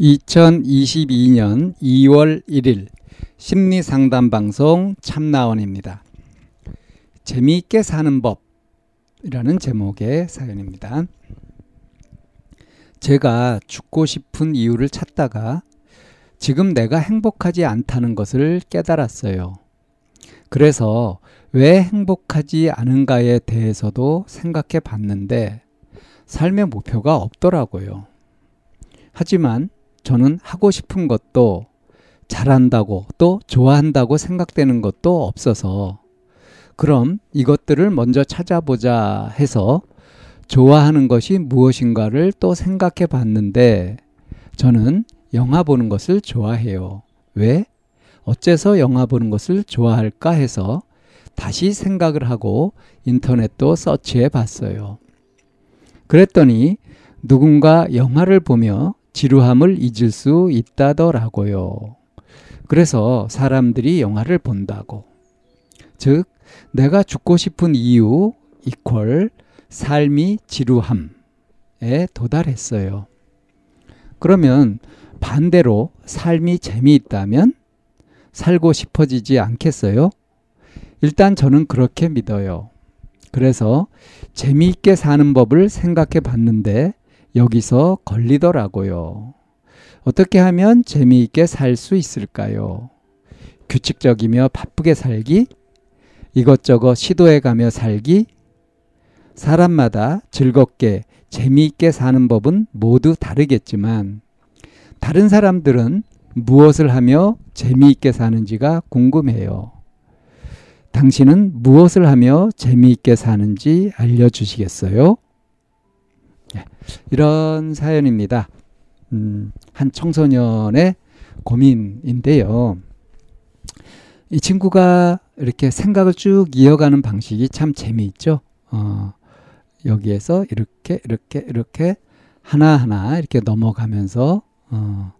2022년 2월 1일 심리 상담 방송 참나원입니다. 재미있게 사는 법이라는 제목의 사연입니다. 제가 죽고 싶은 이유를 찾다가 지금 내가 행복하지 않다는 것을 깨달았어요. 그래서 왜 행복하지 않은가에 대해서도 생각해 봤는데 삶의 목표가 없더라고요. 하지만 저는 하고 싶은 것도 잘한다고 또 좋아한다고 생각되는 것도 없어서 그럼 이것들을 먼저 찾아보자 해서 좋아하는 것이 무엇인가를 또 생각해 봤는데 저는 영화 보는 것을 좋아해요. 왜? 어째서 영화 보는 것을 좋아할까 해서 다시 생각을 하고 인터넷도 서치해 봤어요. 그랬더니 누군가 영화를 보며 지루함을 잊을 수 있다더라고요. 그래서 사람들이 영화를 본다고. 즉, 내가 죽고 싶은 이유 이퀄 삶이 지루함에 도달했어요. 그러면 반대로 삶이 재미있다면 살고 싶어지지 않겠어요? 일단 저는 그렇게 믿어요. 그래서 재미있게 사는 법을 생각해 봤는데 여기서 걸리더라고요. 어떻게 하면 재미있게 살 수 있을까요? 규칙적이며 바쁘게 살기? 이것저것 시도해 가며 살기? 사람마다 즐겁게 재미있게 사는 법은 모두 다르겠지만 다른 사람들은 무엇을 하며 재미있게 사는지가 궁금해요. 당신은 무엇을 하며 재미있게 사는지 알려주시겠어요? 네, 이런 사연입니다. 음, 한 청소년의 고민인데요. 이 친구가 이렇게 생각을 쭉 이어가는 방식이 참 재미있죠. 어, 여기에서 이렇게 이렇게 이렇게 하나하나 이렇게 넘어가면서 어,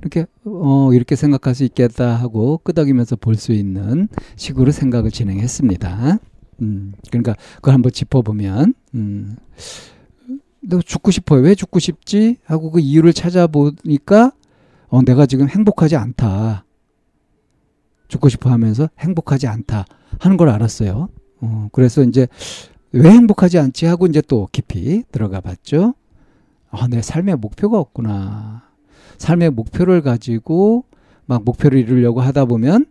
이렇게 어, 이렇게 생각할 수 있겠다 하고 끄덕이면서 볼 수 있는 식으로 생각을 진행했습니다. 음, 그러니까 그걸 한번 짚어보면 음, 너 죽고 싶어요. 왜 죽고 싶지? 하고 그 이유를 찾아보니까 어, 내가 지금 행복하지 않다. 죽고 싶어 하면서 행복하지 않다 하는 걸 알았어요. 어, 그래서 이제 왜 행복하지 않지 하고 이제 또 깊이 들어가 봤죠. 아, 내 삶의 목표가 없구나. 삶의 목표를 가지고 막 목표를 이루려고 하다 보면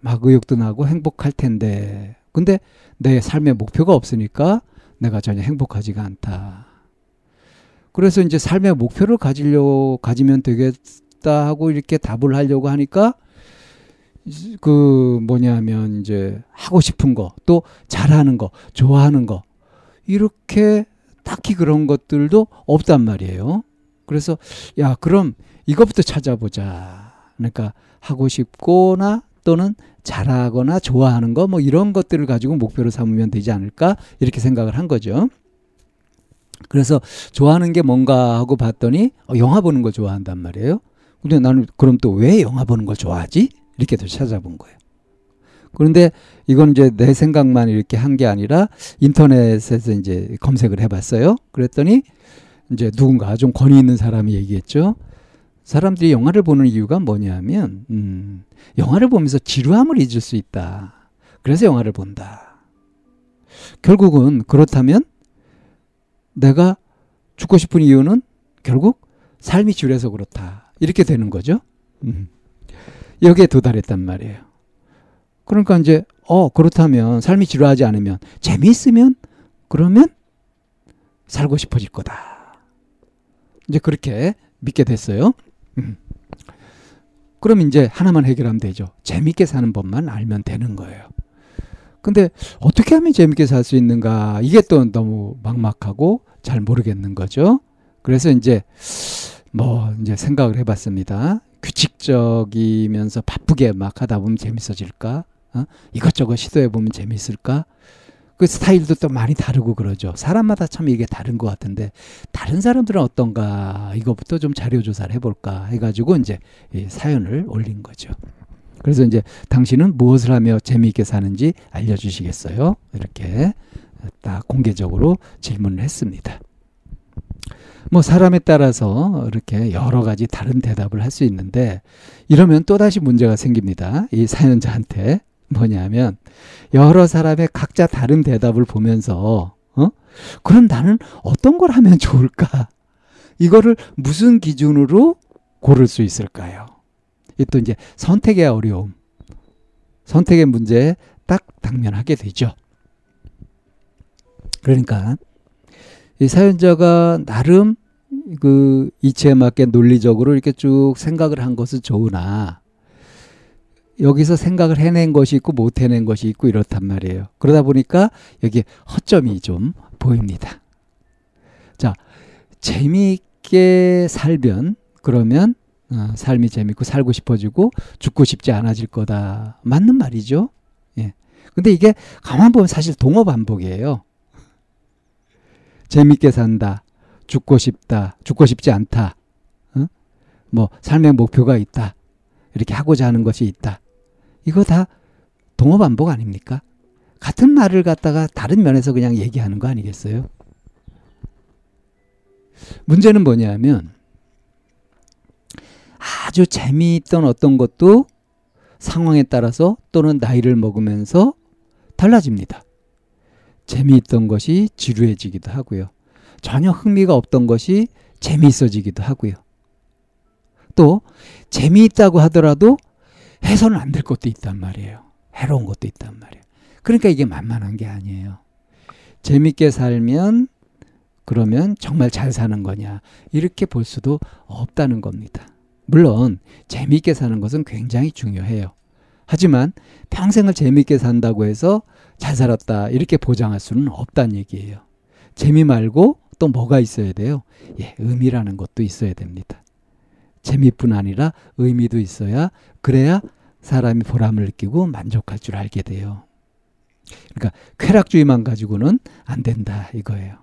막 의욕도 나고 행복할 텐데. 근데 내 삶의 목표가 없으니까 내가 전혀 행복하지가 않다. 그래서 이제 삶의 목표를 가지려고 가지면 되겠다 하고 이렇게 답을 하려고 하니까 그 뭐냐면 이제 하고 싶은 거 또 잘하는 거 좋아하는 거 이렇게 딱히 그런 것들도 없단 말이에요. 그래서 야 그럼 이것부터 찾아보자. 그러니까 하고 싶거나 또는 잘하거나 좋아하는 거 뭐 이런 것들을 가지고 목표로 삼으면 되지 않을까 이렇게 생각을 한 거죠. 그래서 좋아하는 게 뭔가 하고 봤더니 어, 영화 보는 거 좋아한단 말이에요. 근데 나는 그럼 또 왜 영화 보는 걸 좋아하지? 이렇게 또 찾아본 거예요. 그런데 이건 이제 내 생각만 이렇게 한 게 아니라 인터넷에서 이제 검색을 해봤어요. 그랬더니 이제 누군가 좀 권위 있는 사람이 얘기했죠. 사람들이 영화를 보는 이유가 뭐냐면, 음, 영화를 보면서 지루함을 잊을 수 있다. 그래서 영화를 본다. 결국은 그렇다면 내가 죽고 싶은 이유는 결국 삶이 지루해서 그렇다. 이렇게 되는 거죠. 음. 여기에 도달했단 말이에요. 그러니까 이제 어 그렇다면 삶이 지루하지 않으면 재미있으면 그러면 살고 싶어질 거다. 이제 그렇게 믿게 됐어요. 음. 그럼 이제 하나만 해결하면 되죠. 재밌게 사는 법만 알면 되는 거예요. 근데 어떻게 하면 재밌게 살 수 있는가? 이게 또 너무 막막하고 잘 모르겠는 거죠. 그래서 이제 뭐 이제 생각을 해봤습니다. 규칙적이면서 바쁘게 막 하다 보면 재밌어질까? 어? 이것저것 시도해 보면 재밌을까? 그 스타일도 또 많이 다르고 그러죠. 사람마다 참 이게 다른 것 같은데 다른 사람들은 어떤가 이것부터 좀 자료 조사를 해볼까 해가지고 이제 이 사연을 올린 거죠. 그래서 이제 당신은 무엇을 하며 재미있게 사는지 알려주시겠어요? 이렇게 딱 공개적으로 질문을 했습니다. 뭐 사람에 따라서 이렇게 여러 가지 다른 대답을 할 수 있는데 이러면 또다시 문제가 생깁니다. 이 사연자한테 뭐냐면 여러 사람의 각자 다른 대답을 보면서 어? 그럼 나는 어떤 걸 하면 좋을까? 이거를 무슨 기준으로 고를 수 있을까요? 이또 이제 선택의 어려움, 선택의 문제에 딱 당면하게 되죠. 그러니까 이 사연자가 나름 그 이치에 맞게 논리적으로 이렇게 쭉 생각을 한 것은 좋으나 여기서 생각을 해낸 것이 있고 못 해낸 것이 있고 이렇단 말이에요. 그러다 보니까 여기 허점이 좀 보입니다. 자, 재미있게 살면 그러면 어, 삶이 재밌고 살고 싶어지고 죽고 싶지 않아질 거다. 맞는 말이죠. 예. 근데 이게 가만 보면 사실 동어 반복이에요. 재밌게 산다. 죽고 싶다. 죽고 싶지 않다. 어? 뭐 삶의 목표가 있다. 이렇게 하고자 하는 것이 있다. 이거 다 동어 반복 아닙니까? 같은 말을 갖다가 다른 면에서 그냥 얘기하는 거 아니겠어요? 문제는 뭐냐면 아주 재미있던 어떤 것도 상황에 따라서 또는 나이를 먹으면서 달라집니다. 재미있던 것이 지루해지기도 하고요. 전혀 흥미가 없던 것이 재미있어지기도 하고요. 또 재미있다고 하더라도 해서는 안 될 것도 있단 말이에요. 해로운 것도 있단 말이에요. 그러니까 이게 만만한 게 아니에요. 재밌게 살면 그러면 정말 잘 사는 거냐 이렇게 볼 수도 없다는 겁니다. 물론 재미있게 사는 것은 굉장히 중요해요. 하지만 평생을 재미있게 산다고 해서 잘 살았다 이렇게 보장할 수는 없다는 얘기예요. 재미 말고 또 뭐가 있어야 돼요? 예, 의미라는 것도 있어야 됩니다. 재미뿐 아니라 의미도 있어야 그래야 사람이 보람을 느끼고 만족할 줄 알게 돼요. 그러니까 쾌락주의만 가지고는 안 된다 이거예요.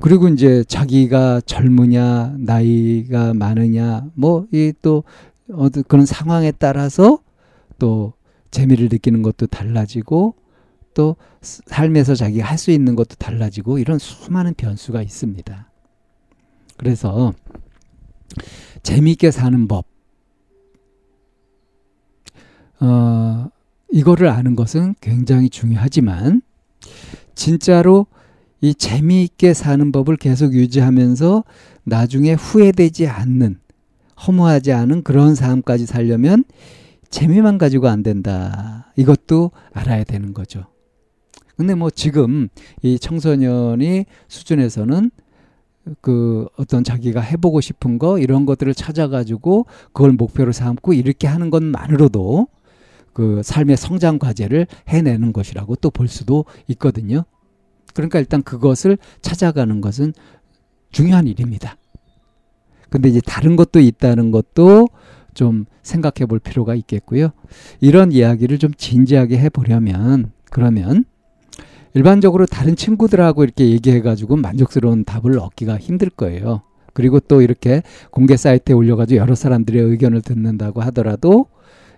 그리고 이제 자기가 젊으냐 나이가 많으냐 뭐 이 또 어떤 그런 상황에 따라서 또 재미를 느끼는 것도 달라지고 또 삶에서 자기가 할 수 있는 것도 달라지고 이런 수많은 변수가 있습니다. 그래서 재미있게 사는 법 어, 이거를 아는 것은 굉장히 중요하지만 진짜로 이 재미있게 사는 법을 계속 유지하면서 나중에 후회되지 않는 허무하지 않은 그런 삶까지 살려면 재미만 가지고 안 된다. 이것도 알아야 되는 거죠. 근데 뭐 지금 이 청소년이 수준에서는 그 어떤 자기가 해보고 싶은 거 이런 것들을 찾아가지고 그걸 목표로 삼고 이렇게 하는 것만으로도 그 삶의 성장 과제를 해내는 것이라고 또 볼 수도 있거든요. 그러니까 일단 그것을 찾아가는 것은 중요한 일입니다. 근데 이제 다른 것도 있다는 것도 좀 생각해 볼 필요가 있겠고요. 이런 이야기를 좀 진지하게 해 보려면 그러면 일반적으로 다른 친구들하고 이렇게 얘기해 가지고 만족스러운 답을 얻기가 힘들 거예요. 그리고 또 이렇게 공개 사이트에 올려가지고 여러 사람들의 의견을 듣는다고 하더라도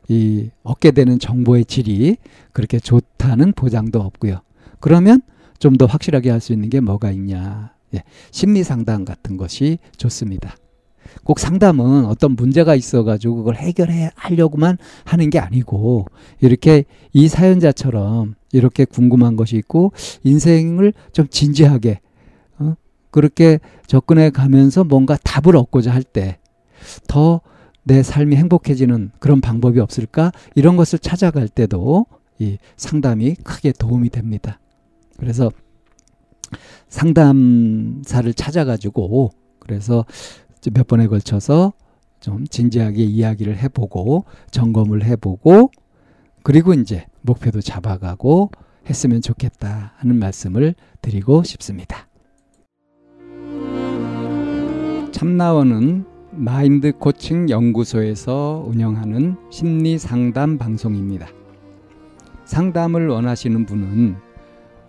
이 얻게 되는 정보의 질이 그렇게 좋다는 보장도 없고요. 그러면 좀 더 확실하게 할 수 있는 게 뭐가 있냐. 예, 심리 상담 같은 것이 좋습니다. 꼭 상담은 어떤 문제가 있어가지고 그걸 해결해 하려고만 하는 게 아니고 이렇게 이 사연자처럼 이렇게 궁금한 것이 있고 인생을 좀 진지하게 어? 그렇게 접근해 가면서 뭔가 답을 얻고자 할 때 더 내 삶이 행복해지는 그런 방법이 없을까? 이런 것을 찾아갈 때도 이 상담이 크게 도움이 됩니다. 그래서 상담사를 찾아가지고 그래서 몇 번에 걸쳐서 좀 진지하게 이야기를 해보고 점검을 해보고 그리고 이제 목표도 잡아가고 했으면 좋겠다 하는 말씀을 드리고 싶습니다. 참나원은 마인드 코칭 연구소에서 운영하는 심리 상담 방송입니다. 상담을 원하시는 분은